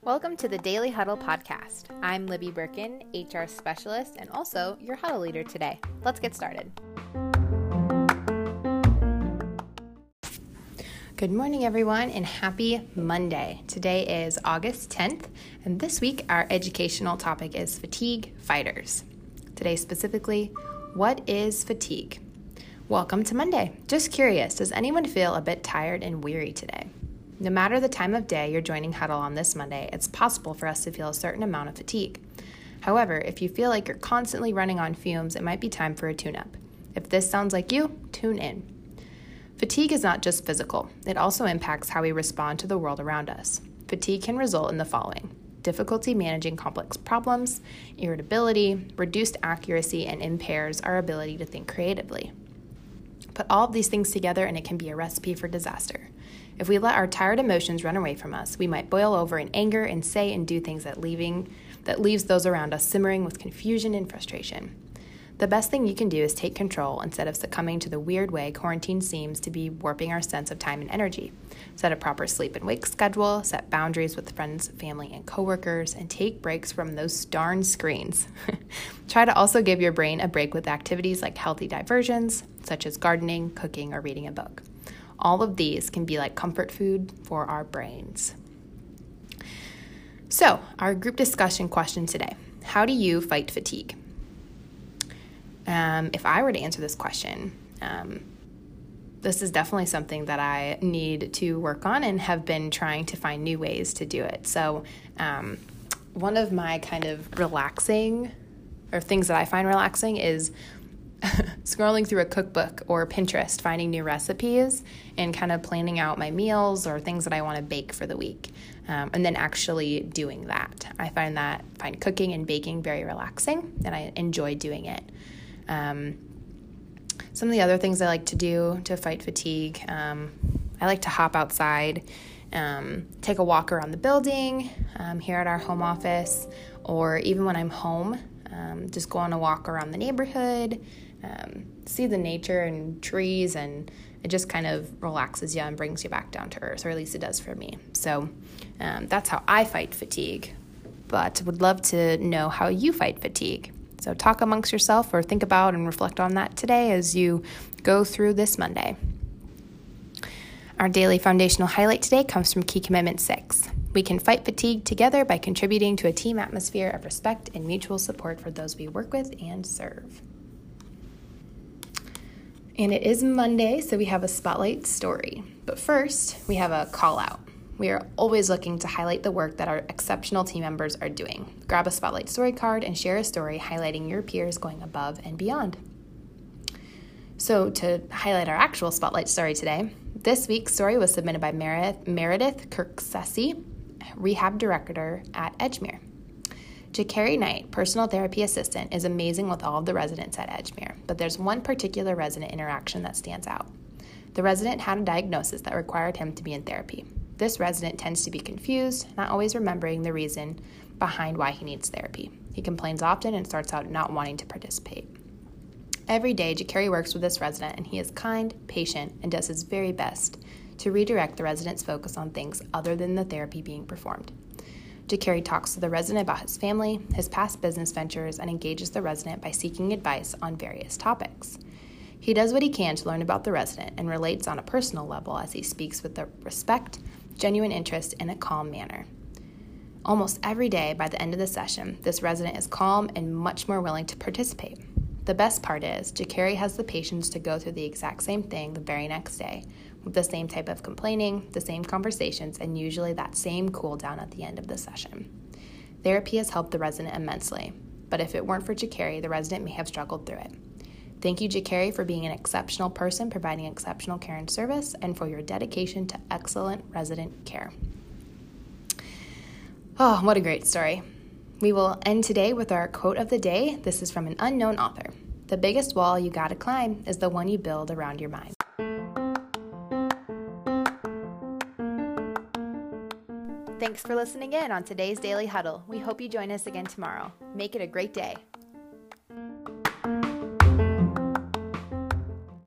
Welcome to the Daily Huddle podcast. I'm Libby Birkin, HR specialist, and also your huddle leader today. Let's get started. Good morning, everyone, and happy Monday. Today is August 10th, and this week our educational topic is fatigue fighters. Today, specifically, what is fatigue? Welcome to Monday. Just curious, does anyone feel a bit tired and weary today? No matter the time of day you're joining Huddle on this Monday, it's possible for us to feel a certain amount of fatigue. However, if you feel like you're constantly running on fumes, it might be time for a tune up. If this sounds like you, tune in. Fatigue is not just physical, it also impacts how we respond to the world around us. Fatigue can result in the following difficulty managing complex problems, irritability, reduced accuracy, and impairs our ability to think creatively. Put all of these things together, and it can be a recipe for disaster. If we let our tired emotions run away from us, we might boil over in anger and say and do things that leaving that leaves those around us simmering with confusion and frustration. The best thing you can do is take control instead of succumbing to the weird way quarantine seems to be warping our sense of time and energy. Set a proper sleep and wake schedule, set boundaries with friends, family, and coworkers, and take breaks from those darn screens. Try to also give your brain a break with activities like healthy diversions, such as gardening, cooking, or reading a book. All of these can be like comfort food for our brains. So, our group discussion question today How do you fight fatigue? Um, if I were to answer this question, um, this is definitely something that I need to work on and have been trying to find new ways to do it. So, um, one of my kind of relaxing or things that I find relaxing is scrolling through a cookbook or Pinterest, finding new recipes, and kind of planning out my meals or things that I want to bake for the week, um, and then actually doing that. I find that find cooking and baking very relaxing, and I enjoy doing it. Um, some of the other things I like to do to fight fatigue, um, I like to hop outside, um, take a walk around the building um, here at our home office, or even when I'm home, um, just go on a walk around the neighborhood um, see the nature and trees, and it just kind of relaxes you and brings you back down to earth, or at least it does for me. So um, that's how I fight fatigue. But would love to know how you fight fatigue. So talk amongst yourself or think about and reflect on that today as you go through this Monday. Our daily foundational highlight today comes from Key Commitment 6. We can fight fatigue together by contributing to a team atmosphere of respect and mutual support for those we work with and serve. And it is Monday, so we have a spotlight story. But first, we have a call out. We are always looking to highlight the work that our exceptional team members are doing. Grab a spotlight story card and share a story highlighting your peers going above and beyond. So, to highlight our actual spotlight story today, this week's story was submitted by Meredith, Meredith Kirksessy, rehab director at Edgemere. Jakari Knight, personal therapy assistant, is amazing with all of the residents at Edgemere, but there's one particular resident interaction that stands out. The resident had a diagnosis that required him to be in therapy. This resident tends to be confused, not always remembering the reason behind why he needs therapy. He complains often and starts out not wanting to participate. Every day, Jakari works with this resident, and he is kind, patient, and does his very best to redirect the resident's focus on things other than the therapy being performed. Jakari talks to the resident about his family, his past business ventures, and engages the resident by seeking advice on various topics. He does what he can to learn about the resident and relates on a personal level as he speaks with the respect, genuine interest, and a calm manner. Almost every day by the end of the session, this resident is calm and much more willing to participate. The best part is, Jakari has the patience to go through the exact same thing the very next day, with the same type of complaining, the same conversations, and usually that same cool down at the end of the session. Therapy has helped the resident immensely, but if it weren't for Jakari, the resident may have struggled through it. Thank you, Jakari, for being an exceptional person providing exceptional care and service, and for your dedication to excellent resident care. Oh, what a great story. We will end today with our quote of the day. This is from an unknown author. The biggest wall you gotta climb is the one you build around your mind. Thanks for listening in on today's Daily Huddle. We hope you join us again tomorrow. Make it a great day.